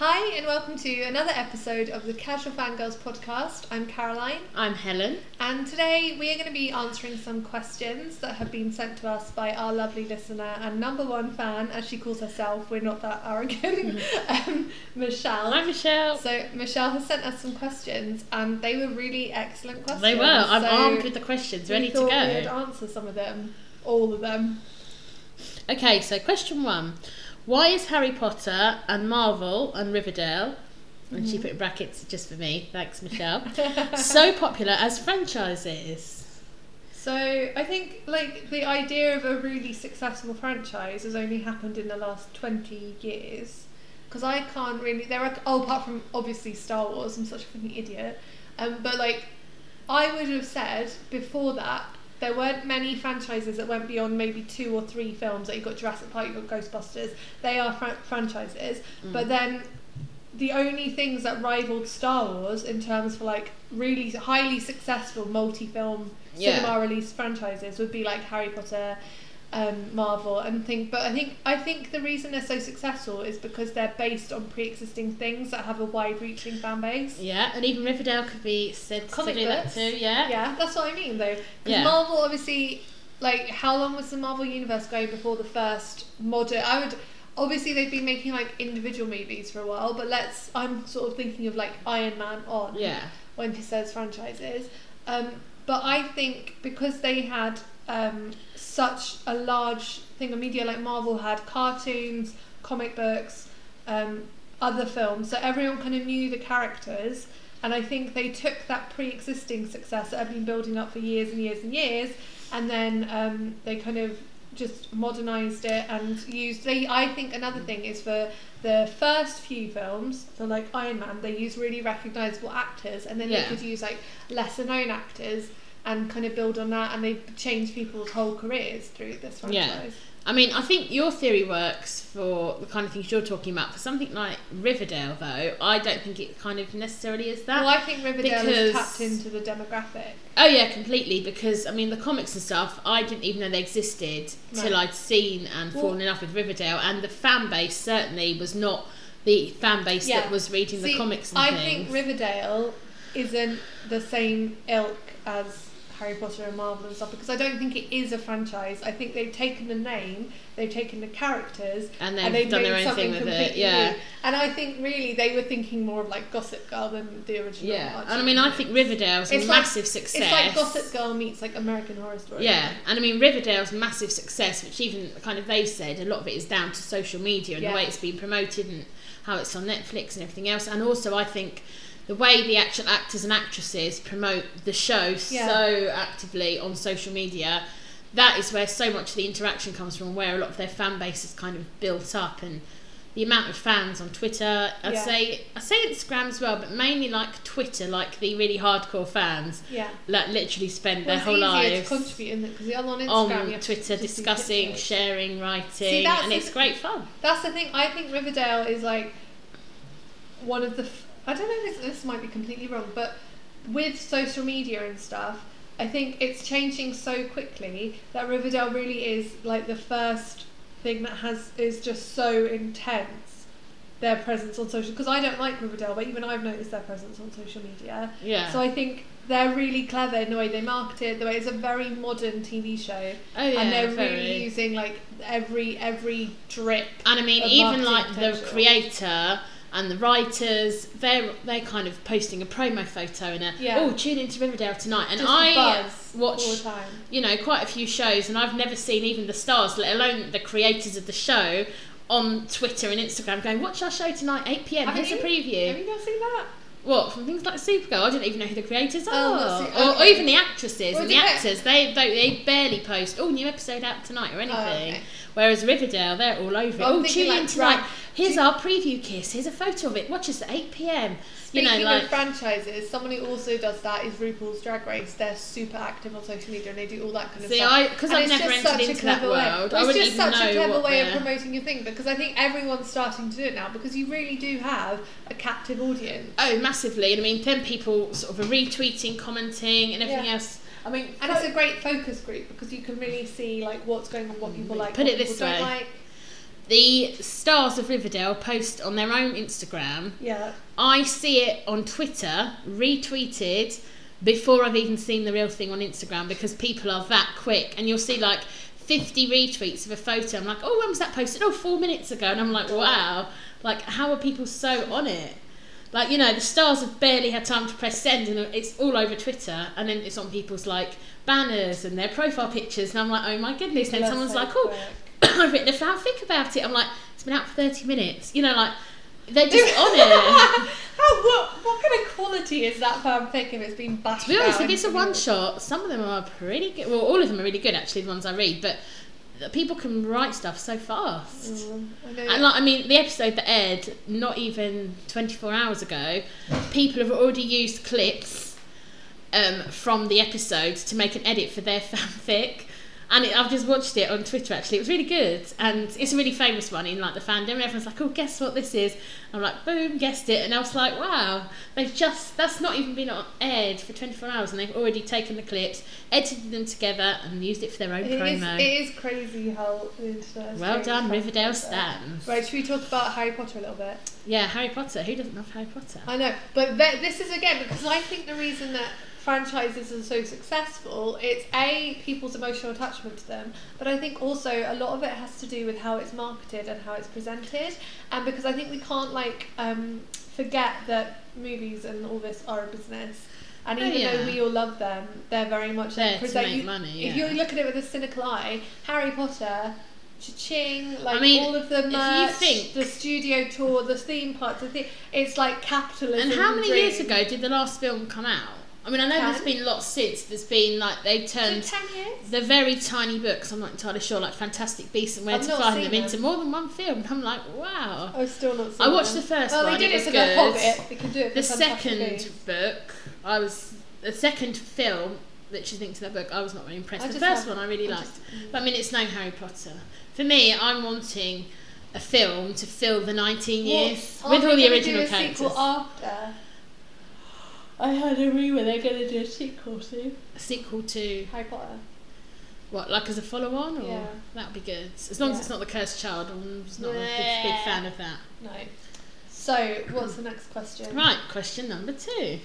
Hi, and welcome to another episode of the Casual Fangirls podcast. I'm Caroline, I'm Helen. and today we are going to be answering some questions that have been sent to us by our lovely listener and number one fan, as she calls herself. We're not that arrogant, um, Michelle. Hi, Michelle. So Michelle has sent us some questions, and they were really excellent questions. They were. I'm So armed with the questions, ready to thought We'd go. answer some of them, all of them. Okay, so question one: Why is Harry Potter and Marvel and Riverdale, and Mm-hmm. she put in brackets just for me, thanks, Michelle, so popular as franchises? So I think like the idea of a really successful franchise has only happened in the last twenty years. Because I can't really there are oh apart from obviously Star Wars, I'm such a fucking idiot. Um, but like I would have said before that there weren't many franchises that went beyond maybe two or three films. Like you've got Jurassic Park, you've got Ghostbusters. They are fran- franchises, mm. but then the only things that rivaled Star Wars in terms for like really highly successful multi-film Yeah. cinema release franchises would be like Harry Potter, um, Marvel, and think. But I think I think the reason they're so successful is because they're based on pre-existing things that have a wide-reaching fan base. Yeah, and even Riverdale could be said Comic to do books. that too. Yeah. Yeah, that's what I mean though. Because Yeah. Marvel obviously, like, how long was the Marvel universe going before the first modern? I would obviously they've been making like individual movies for a while, but let's. I'm sort of thinking of like Iron Man on. Yeah. when he says franchises. Um, but I think because they had um, such a large thing of media, like Marvel had cartoons, comic books, um, other films, so everyone kind of knew the characters. And I think they took that pre-existing success that had been building up for years and years and years, and then um, they kind of just modernized it and used. They, I think another thing is for the first few films, so like Iron Man, they use really recognizable actors, and then Yeah. they could use like lesser known actors and kind of build on that, and they change people's whole careers through this Yeah. I mean, I think your theory works for the kind of things you're talking about. For something like Riverdale, though, I don't think it kind of necessarily is that. Well, I think Riverdale because- is tapped into the demographic. Oh yeah, completely. Because I mean, the comics and stuff, I didn't even know they existed till I'd seen and Well- fallen in love with Riverdale, and the fan base certainly was not the fan base Yeah. that was reading the comics and I things. think Riverdale isn't the same ilk as Harry Potter and Marvel and stuff because I don't think it is a franchise. I think they've taken the name, they've taken the characters, and they've, and they've done their own thing with it. Yeah, new. And I think really they were thinking more of like Gossip Girl than the original. yeah. Archie And I mean, I think Riverdale's a like- massive success. It's like Gossip Girl meets like American Horror Story. Yeah, and I mean Riverdale's massive success, which even kind of they said a lot of it is down to social media and Yeah. the way it's been promoted and how it's on Netflix and everything else. And also, I think the way the actual actors and actresses promote the show Yeah. so actively on social media, that is where so much of the interaction comes from, where a lot of their fan base is kind of built up and. The amount of fans on Twitter, I'd Yeah. say, I say Instagram as well, but mainly like Twitter, like the really hardcore fans, Yeah. that literally spend Well, their whole lives in because the other on Instagram on Twitter discussing, sharing, writing, See, and it's great fun. That's the thing. I think Riverdale is like one of the. F- I don't know. This this might be completely wrong, but with social media and stuff, I think it's changing so quickly that Riverdale really is like the first thing that has is just so intense. Their presence on social because I don't like Riverdale, but even I've noticed their presence on social media. Yeah. So I think they're really clever in the way they market it. The way it's a very modern TV show, oh yeah, and they're very. really using like every every drip and I mean, even like the creator and the writers, they're they're kind of posting a promo photo and a Yeah. oh tune into Riverdale tonight, and Just I watch all the time. you know quite a few shows, and I've never seen even the stars, let alone the creators of the show. On Twitter and Instagram, going, watch our show tonight, 8 pm. Haven't Here's a you? preview. Have you not seen that? What from things like Supergirl? I didn't even know who the creators oh, are, Oh, Su- or, or even the actresses Well, and the actors. They, they they barely post. Oh, new episode out tonight or oh, anything. Oh, okay. Whereas Riverdale, they're all over it. Oh, tune in tonight. drag- Here's our preview kiss. Here's a photo of it. Watch us at eight pm. You Speaking know, like of franchises, someone who also does that is RuPaul's Drag Race. They're super active on social media and they do all that kind of See, stuff. I- 'cause I've it's never just entered such a into that clever way. world. I it's just even such a clever way of they're- promoting your thing because I think everyone's starting to do it now because you really do have a captive audience. oh, massively. And I mean, then people sort of are retweeting, commenting, and everything Yeah. else. I mean, And it's a great focus group because you can really see like what's going on, what people mm. like, Put what it this people don't way. like. The stars of Riverdale post on their own Instagram. Yeah. I see it on Twitter, retweeted before I've even seen the real thing on Instagram because people are that quick. And you'll see like 50 retweets of a photo. I'm like, oh, when was that posted? Oh, four minutes ago. And I'm like, wow. Like, how are people so on it? Like, you know, the stars have barely had time to press send and it's all over Twitter. And then it's on people's like banners and their profile pictures. And I'm like, oh my goodness. And That's someone's so like, oh, quick. I've written a fanfic about it. I'm like, it's been out for 30 minutes. You know, like, they're just on it. How, what, what kind of quality is that fanfic if it's been bashed To be honest, if it's a one shot, some of them are pretty good. Well, all of them are really good, actually, the ones I read, but people can write stuff so fast. Mm, I. And like, I mean, the episode that aired not even 24 hours ago, people have already used clips um, from the episode to make an edit for their fanfic. And it, I've just watched it on Twitter actually. It was really good, and it's a really famous one in like the fandom. Everyone's like, "Oh, guess what this is?" I'm like, "Boom, guessed it!" And I was like, "Wow, they've just that's not even been on- aired for 24 hours, and they've already taken the clips, edited them together, and used it for their own It is, promo." it is crazy how the internet. well done, Riverdale stands. Right, should we talk about Harry Potter a little bit? Yeah, Harry Potter. Who doesn't love Harry Potter? I know, but th- this is again because I think the reason that franchises are so successful, it's a people's emotional attachment to them, but I think also a lot of it has to do with how it's marketed and how it's presented, and because I think we can't like um, forget that movies and all this are a business. And Oh, even yeah. though we all love them, they're very much There like to present make you. money, If you look at it with a cynical eye, Harry Potter, cha-ching, like mean, all of the if you merch, think- the studio tour, the theme parks, the thing, it's like capitalism. And how many dream. years ago did the last film come out? I mean, I know there's been lots since. There's been like they Was it turned ten years? the very tiny books. I'm not entirely sure, like Fantastic Beasts and Where I've to Find seen them into more than one film. And I'm like, wow. I've still not I watched them. the first well, one, they did it it, for good. the Hobbit. They could do it for The second Beasts. book, I was the second film that she thinks of that book. I was not very impressed. I the first haven't- one I really I liked, just- but I mean, it's no Harry Potter. For me, I'm wanting a film to fill the 19 years Well, with all the original characters. Sequel after I heard a rumour they're going to do a sequel to. A sequel to Harry Potter. what, like as a follow-on, or Yeah. that'd be good. As long as it's not the Cursed Child, I'm just not a big, big fan of that. No. So, what's the next question? Right, question number two.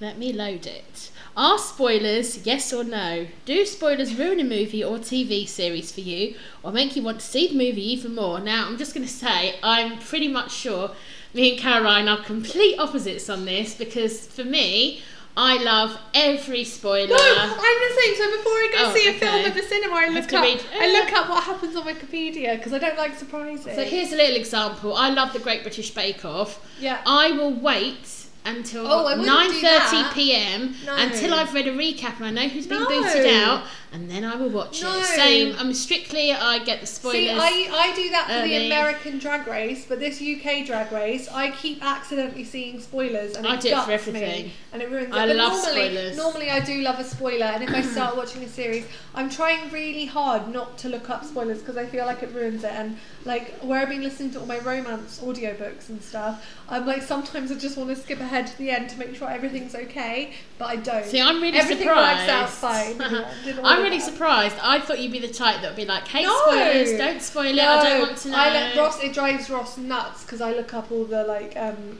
Let me load it. Are spoilers yes or no? Do spoilers ruin a movie or TV series for you, or make you want to see the movie even more? Now, I'm just going to say I'm pretty much sure me and Caroline are complete opposites on this because for me, I love every spoiler. No, I'm the same. So before I go Oh, see a okay. film at the cinema, I look up. read- I look up what happens on Wikipedia because I don't like surprises. So here's a little example. I love the Great British Bake Off. yeah. I will wait until Oh, I wouldn't do 9:30 that. p.m. No. until I've read a recap and I know who's been No. booted out, and then I will watch No. it. Same. I'm strictly. I get the spoilers. See, I, I do that for the. American drag race, but this UK drag race, I keep accidentally seeing spoilers and it I do it for guts me, everything. and it ruins I it. But love normally, spoilers. normally I do love a spoiler, and if I start watching a series, I'm trying really hard not to look up spoilers because I feel like it ruins it. And like where I've been listening to all my romance audiobooks and stuff, I'm like sometimes I just want to skip ahead to the end to make sure everything's okay, but I don't. See, I'm really Everything surprised. works out fine. All I'm really surprised. I thought you'd be the type that would be like, "Hey, No. spoilers, don't spoil it, I don't want to know. I let Ross. It drives Ross nuts because I look up all the like um,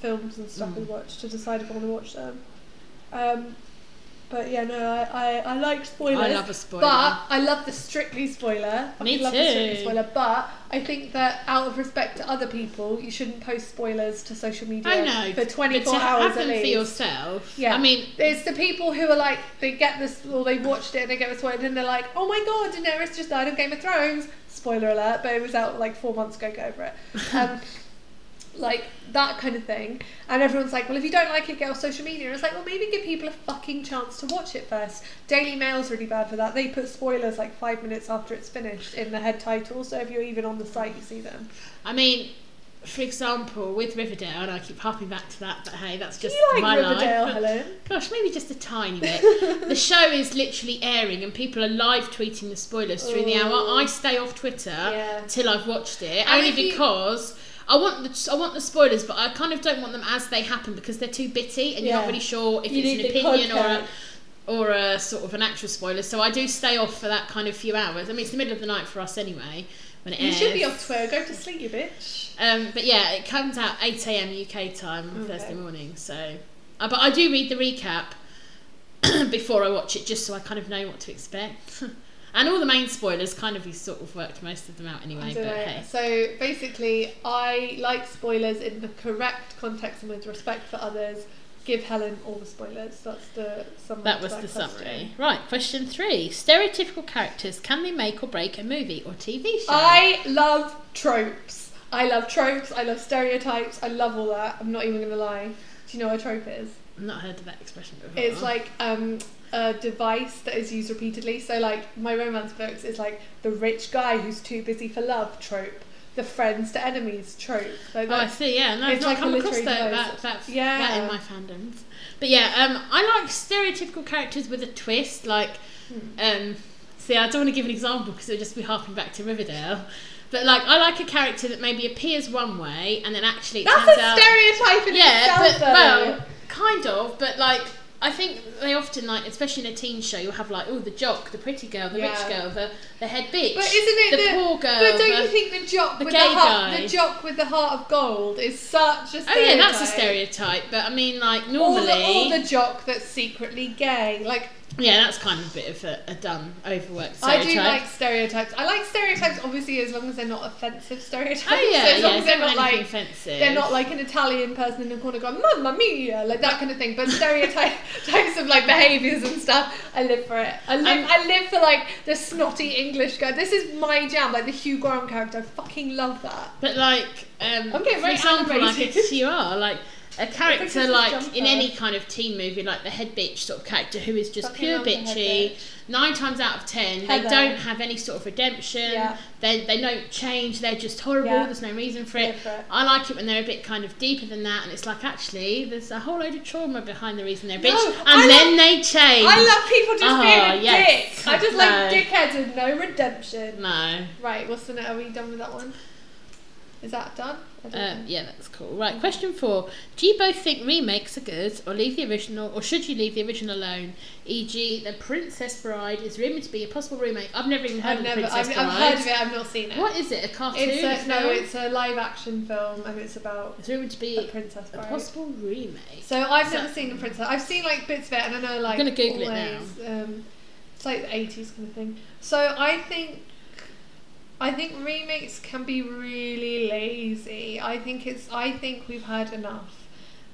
films and stuff we Mm. watch to decide if I want to watch them. Um, but yeah, no, I, I, I like spoilers. I love a spoiler. But I love the strictly spoiler. I Me love the strictly too. spoiler. But I think that out of respect to other people, you shouldn't post spoilers to social media I know. for 24 but to hours at least. for yourself. Yeah. I mean, It's the people who are like they get this or they watched it and they get this spoiled and they're like, oh my god, Daenerys just died on Game of Thrones. Spoiler alert, but it was out like four months ago. Go over it. Um, like that kind of thing, and everyone's like, well, if you don't like it, get off social media. And it's like, well, maybe give people a fucking chance to watch it first. Daily Mail's really bad for that. They put spoilers like five minutes after it's finished in the head title, so if you're even on the site, you see them. I mean, for example, with Riverdale, and I keep harping back to that, but hey, that's just like my Riverdale, life. Helen? Gosh, maybe just a tiny bit. the show is literally airing, and people are live tweeting the spoilers through the hour. Oh. I stay off Twitter Yeah. till I've watched it, And only if you- because. I want the I want the spoilers, but I kind of don't want them as they happen because they're too bitty, and you're not really sure if You it's an opinion or a, or a sort of an actual spoiler. So I do stay off for that kind of few hours. I mean, it's the middle of the night for us anyway, when it You airs. should be off Twitter. Go to sleep, you bitch. Um, but yeah, it comes out 8 a.m. UK time on Okay. Thursday morning. So, uh, but I do read the recap before I watch it, just so I kind of know what to expect. and all the main spoilers, kind of, we sort of worked most of them out anyway. But hey, So basically, I like spoilers in the correct context and with respect for others. Give Helen all the spoilers. That's the summary. that was the question. summary. Right, question three: stereotypical characters can they make or break a movie or TV show? I love tropes. I love tropes. I love stereotypes. I love all that. I'm not even gonna lie. Do you know what a trope is? I've not heard of that expression before. It's like um, a device that is used repeatedly. So, like my romance books is like the rich guy who's too busy for love trope, the friends to enemies trope. Like Oh, I see. Yeah, no, I've not like come across literary that, that, that, Yeah. that in my fandoms. But yeah, um, I like stereotypical characters with a twist. Like, Hmm. um, see, I don't want to give an example because it would just be harping back to Riverdale. But like, I like a character that maybe appears one way and then actually That's a out. stereotype in yeah, itself, but though. well, kind of. But like, I think they often like, especially in a teen show, you'll have like, oh, the jock, the pretty girl, the Yeah. rich girl, the the head bitch, But isn't it the, the- poor girl. But don't the- you think the jock the with gay the heart, guy. the jock with the heart of gold is such a stereotype? Oh yeah, that's a stereotype. But I mean, like Or normally, the, or the jock that's secretly gay. Like yeah, that's kind of a bit of a, a done, overworked I do like stereotypes. I like stereotypes, obviously, as long as they're not offensive stereotypes. Oh yeah, so as long yeah. as they're not like offensive. they're not like an Italian person in the corner going "Mamma mia," like that kind of thing. But stereotypes of like behaviours and stuff, I live for it. I live, Um, I live for like the snotty English guy. This is my jam, like the Hugh Grant character. I fucking love that. But like, um, I'm getting for very example, like you are like a character like in any kind of teen movie, like the head bitch sort of character who is just Fucking pure love the head bitchy. bitch. Nine times out of ten, Heather. they don't have any sort of redemption. Yeah. They they don't change. They're just horrible. Yeah. There's no reason for it. for it. I like it when they're a bit kind of deeper than that, and it's like actually there's a whole load of trauma behind the reason they're a bitch, No, and I then love- they change. I love people just Oh, being a yes. dick. I just like No. dickheads with no redemption. No. Right, what's the ne- Are we done with that one? Is that done? Uh, know. yeah, that's cool. Right, question four. Do you both think remakes are good, or leave the original, or should you leave the original alone? E.g., The Princess Bride is rumoured to be a possible remake. I've never even heard I've of never. Princess I've, I've heard of it. I've not seen it. What is it? A cartoon? It's a no, it's a live action film, and it's about It's rumoured to be a princess a possible remake. So I've never seen the princess. I've seen like bits of it, and I know like. gonna Google it now. Um, it's like the eighties kind of thing. So I think. I think remakes can be really lazy. I think it's. I think we've had enough.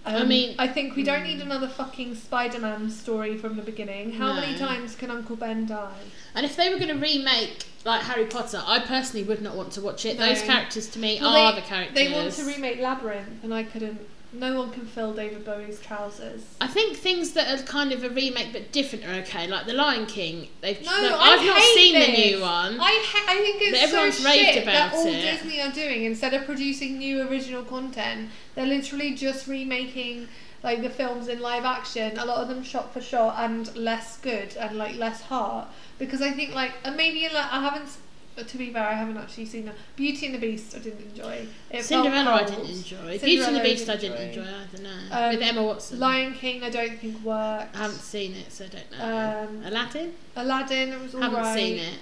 Um, I mean- I think we don't need another fucking Spider-Man story from the beginning. How many times can Uncle Ben die? And if they were going to remake like Harry Potter, I personally would not want to watch it. No. Those characters to me Well, are they- the characters. They want to remake Labyrinth, and I couldn't. No one can fill David Bowie's trousers. I think things that are kind of a remake but different are okay. Like The Lion King. They've No, like, I I've not seen this. the new one. I ha- I think it's everyone's so raved shit about that all it. Disney are doing instead of producing new original content, they're literally just remaking like the films in live action. A lot of them shot for shot and less good and like less heart. Because I think like and maybe like I haven't. S- To be fair, I haven't actually seen that. Beauty and the Beast, I didn't enjoy. It Cinderella I didn't enjoy. Beauty and the Beast I didn't enjoy. either, no. Um, With Emma Watson. Lion King, I don't think worked. I haven't seen it, so I don't know. Um, Aladdin? Aladdin, it was alright. haven't seen it.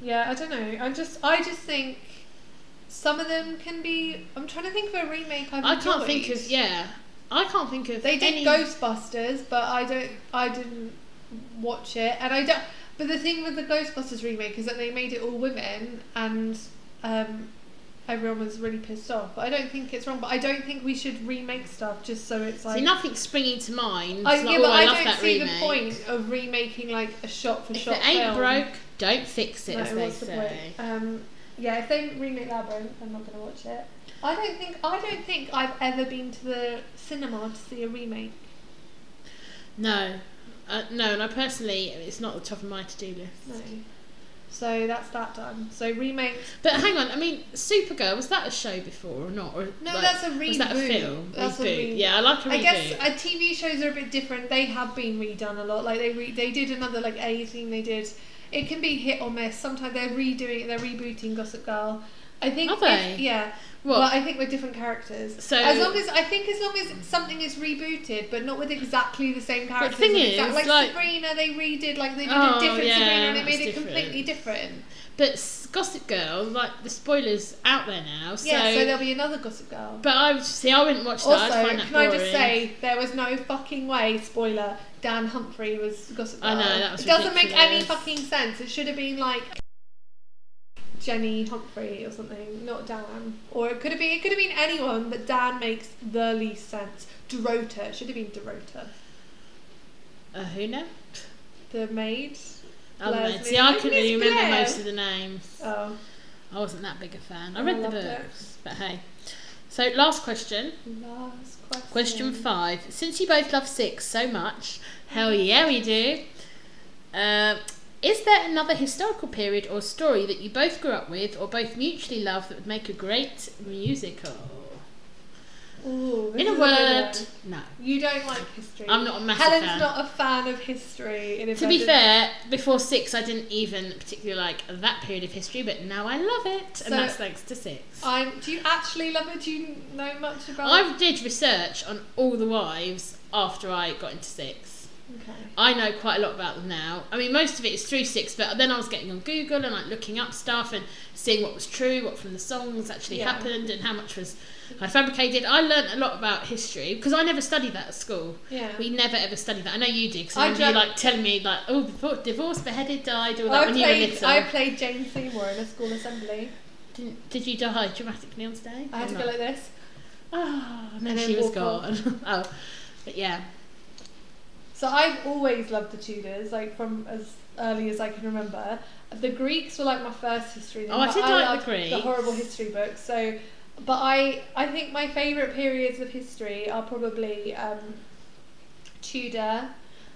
Yeah, I don't know. I just, I just think some of them can be. I'm trying to think of a remake I've I can't think of, yeah. I can't think of They did any... Ghostbusters, but I don't. I didn't watch it, and I don't. But the thing with the Ghostbusters remake is that they made it all women, and um, everyone was really pissed off. But I don't think it's wrong. But I don't think we should remake stuff just so it's like. See, nothing's springing to mind. I, not, yeah, oh, but I, I, don't see remake. the point of remaking like a shot for If shot it ain't film. broke, don't fix it, No, as they what's the say. Um, yeah, if they remake Labyrinth, I'm not going to watch it. I don't think I don't think I've ever been to the cinema to see a remake. No. Uh, no, and I personally, it's not the top of my to-do list. No. So that's that done. So remake. But hang on, I mean, Supergirl, was that a show before or not? Or, No, like, that's a reboot. Was that a film? That's a reboot. Yeah, I like a reboot. I guess uh, TV shows are a bit different. They have been redone a lot. Like they re- they did another like A thing. They did. It can be hit or miss. Sometimes they're redoing. They're rebooting Gossip Girl. I think. Are they? If, yeah. Well, I think with different characters. So- as long as I think as long as something is rebooted, but not with exactly the same characters. The thing and is, exact- like, like- Sabrina, they redid like they did Oh, a different yeah, Sabrina and they made it different. completely different. but Gossip Girl, like the spoilers out there now. So, yeah, so there'll be another Gossip Girl. but I would see. I wouldn't watch that. Also, I'd find that can I just say there was no fucking way, spoiler, Dan Humphrey was Gossip Girl. I know, that was It doesn't make any fucking sense. It should have been like Jenny Humphrey or something, not Dan. Or it could have been it could have been anyone, but Dan makes the least sense. Dorota. It should have been Dorota. Uh, who now? The maid. Oh, the maid. See, I couldn't really remember Blair. most of the names. Oh. I wasn't that big a fan. I I read the loved it. books, but hey. So, last question. Last question. Question five. Since you both love Six so much, hell yeah, we do. Uh, is there another historical period or story that you both grew up with or both mutually love that would make a great musical? Ooh, In a word, no. You don't like history. I'm not a massive Helen's fan. not a fan of history. In To be fair, before Six, I didn't even particularly like that period of history, but now I love it, So- and that's thanks to Six. I'm, do you actually love it? Do you know much about I did research on all the wives after I got into Six. Okay. I know quite a lot about them now. I mean, most of it is through Six, but then I was getting on Google and like looking up stuff and seeing what was true, what from the songs actually Yeah. happened, and how much was of fabricated. I learnt a lot about history because I never studied that at school. Yeah. We never ever studied that. I know you did because I I remember you like telling me like, oh, before, divorced, beheaded, died, all that I when you were played, little. I played Jane Seymour in a school assembly. Didn't, did you die dramatically on stage? I had to go like this. Oh, and then she was gone. oh, but yeah. So I've always loved the Tudors, like from as early as I can remember. The Greeks were like my first history. thing, Oh, I did like the Greeks. The horrible history books. So, but I I think my favourite periods of history are probably um, Tudor.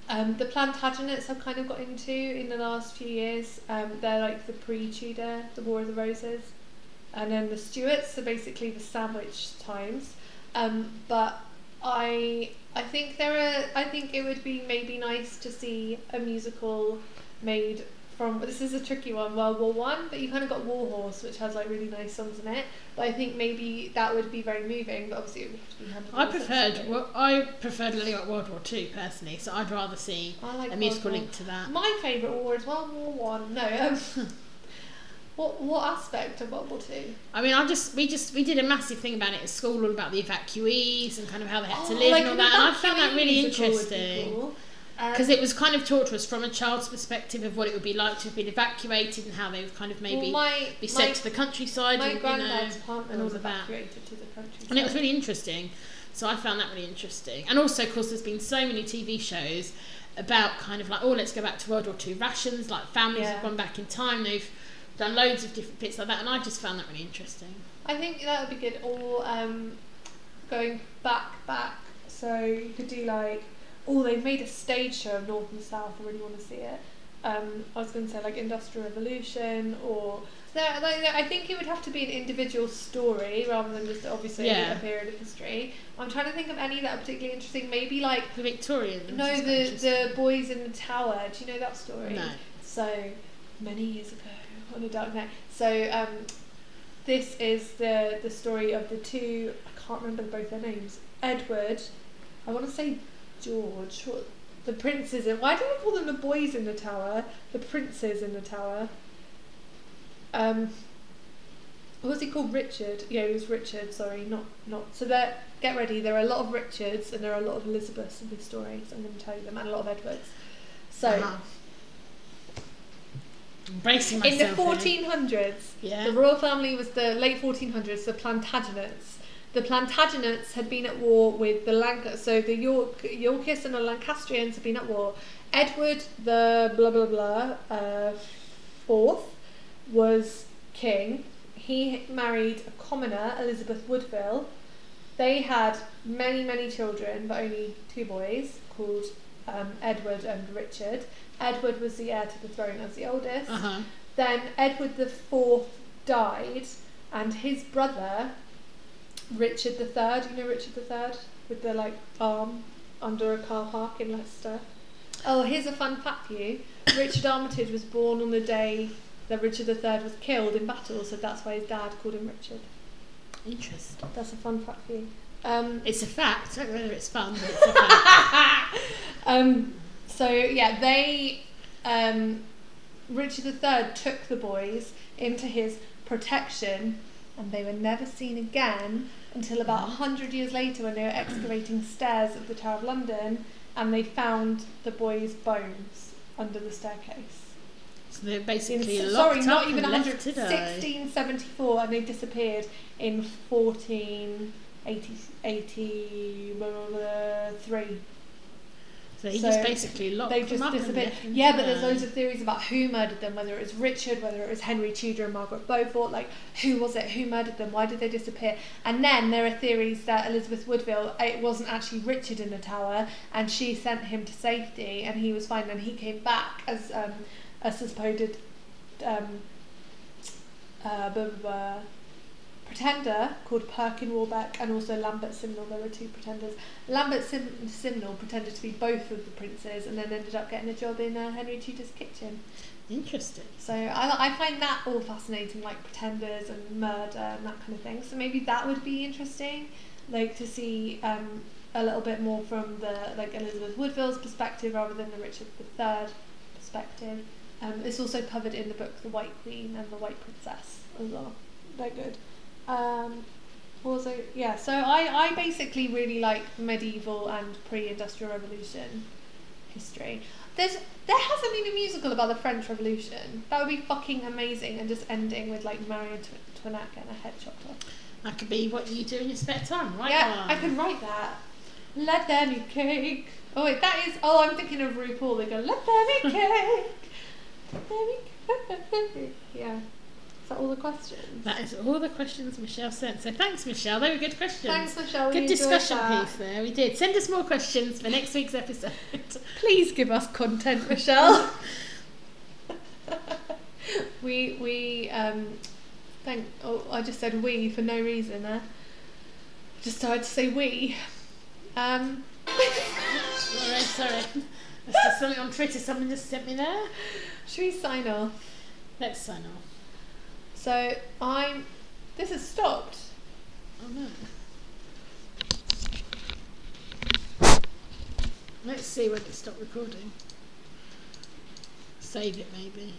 Um, the Plantagenets I've kind of got into in the last few years. Um, they're like the pre-Tudor, the War of the Roses, and then the Stuarts are basically the sandwich times. Um, but I I think there are I think it would be maybe nice to see a musical made from this is a tricky one World War One, but you kind of got War Horse, which has like really nice songs in it. But I think maybe that would be very moving. But obviously, it would have to be handled. I preferred well, I preferred at World War Two personally, so I'd rather see I like a musical War. link to that. My favourite war is World War One. No, um, what what aspect of World War Two? I mean, I just we just we did a massive thing about it at school, all about the evacuees and kind of how they had to Oh, live like and all that. And I found that really musical would be interesting cool. Um, because it was kind of taught to us from a child's perspective of what it would be like to have been evacuated and how they would kind of maybe well, my, be sent my, to the countryside. my and, granddad's you know, partner and all was evacuated to the countryside. and it was really interesting. So I found that really interesting. And also, of course, there's been so many TV shows about kind of like, oh, let's go back to World War Two rations. Like families Yeah. have gone back in time. They've done loads of different bits like that, and I just found that really interesting. I think that would be good. Or um, going back, back. So you could do like, oh, they've made a stage show of North and South. I really want to see it. Um, I was going to say like Industrial Revolution or. There, like, I think it would have to be an individual story rather than just obviously Yeah. a period of history. I'm trying to think of any that are particularly interesting. Maybe like The Victorians. no, the the boys in the tower. Do you know that story? no. So many years ago on a dark night. So um, this is the the story of the two. I can't remember both their names. Edward. I want to say George. The princes in. Why do I call them the boys in the tower? The princes in the tower. Um. What was he called? Richard. Yeah, it was Richard. Sorry, not not. So there. Get ready. There are a lot of Richards and there are a lot of Elizabeths in this story. So I'm going to tell you them and a lot of Edwards. So. Uh-huh. Bracing In the 1400s, Yeah. the royal family was the late 1400s, the Plantagenets. The Plantagenets had been at war with the Lanc- so the York Yorkists and the Lancastrians had been at war. Edward the blah blah blah uh, fourth was king. He married a commoner, Elizabeth Woodville. They had many many children, but only two boys called um, Edward and Richard. Edward was the heir to the throne as the oldest. Uh huh. Then Edward the Fourth died, and his brother, Richard the Third. You know Richard the Third with the like arm under a car park in Leicester. Oh, here's a fun fact for you. Richard Armitage was born on the day that Richard the Third was killed in battle, so that's why his dad called him Richard. Interesting. That's a fun fact for you. Um, It's a fact. I don't know whether it's fun, but it's a fact. um, so yeah, they um, Richard III took the boys into his protection, and they were never seen again until about a hundred years later when they were excavating stairs of the Tower of London, and they found the boys' bones under the staircase. so they're basically In- sorry, not even and 100, left 1674, and they disappeared in 1483. So he So just basically locked They them just disappeared. Yeah, but there's loads of theories about who murdered them, whether it was Richard, whether it was Henry Tudor and Margaret Beaufort. Like, who was it? Who murdered them? Why did they disappear? And then there are theories that Elizabeth Woodville, it wasn't actually Richard in the tower, and she sent him to safety, and he was fine, and he came back as um, a supposed um, uh, blah, blah, blah, pretender called Perkin Warbeck and also Lambert Simnel. There were two pretenders. Lambert Sim- Simnel pretended to be both of the princes and then ended up getting a job in uh, Henry Tudor's kitchen. Interesting. So I, I find that all fascinating, like pretenders and murder and that kind of thing. So maybe that would be interesting, like to see um, a little bit more from the like Elizabeth Woodville's perspective rather than the Richard III perspective. Um, it's also covered in the book The White Queen and the White Princess as well. They're good. Um, also, yeah. So I, I basically really like medieval and pre-industrial revolution history. There's there hasn't been a musical about the French Revolution. That would be fucking amazing, and just ending with like Marie Antoinette getting her head chopped off. That could be what you do in your spare time, right? yeah, I could write that. Let there be cake. Oh wait, that is. Oh, I'm thinking of RuPaul. They go, let there be cake. Let there be cake. Yeah. Is that all the questions? That is all the questions Michelle sent. So thanks, Michelle. They were good questions. Thanks, Michelle. we Good discussion that. piece there. We did. Send us more questions for next week's episode. Please give us content, Michelle. we we um thank oh I just said we for no reason there. Just started to say we. Um Alright, sorry. That's just something on Twitter someone just sent me there. should we sign off? Let's sign off. So I'm this has stopped. Oh no. Let's see when it stopped recording. Save it maybe.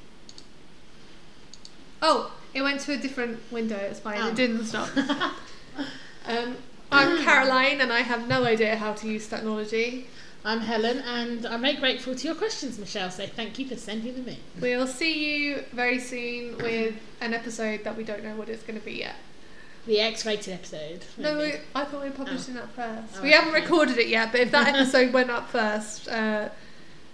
Oh, it went to a different window, it's fine, Oh. it didn't stop. um I'm Caroline and I have no idea how to use technology. I'm Helen and I'm very grateful to your questions, Michelle. So thank you for sending them in. We'll see you very soon with an episode that we don't know what it's going to be yet. The X-rated episode. No, we, I thought we were publishing that first. Oh, we haven't okay. recorded it yet, but if that episode went up first, uh,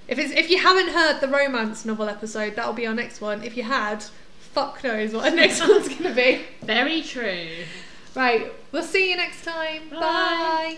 if it's if you haven't heard the romance novel episode, that'll be our next one. If you had, fuck knows what our next one's gonna be. Very true. Right, we'll see you next time. Bye. Bye.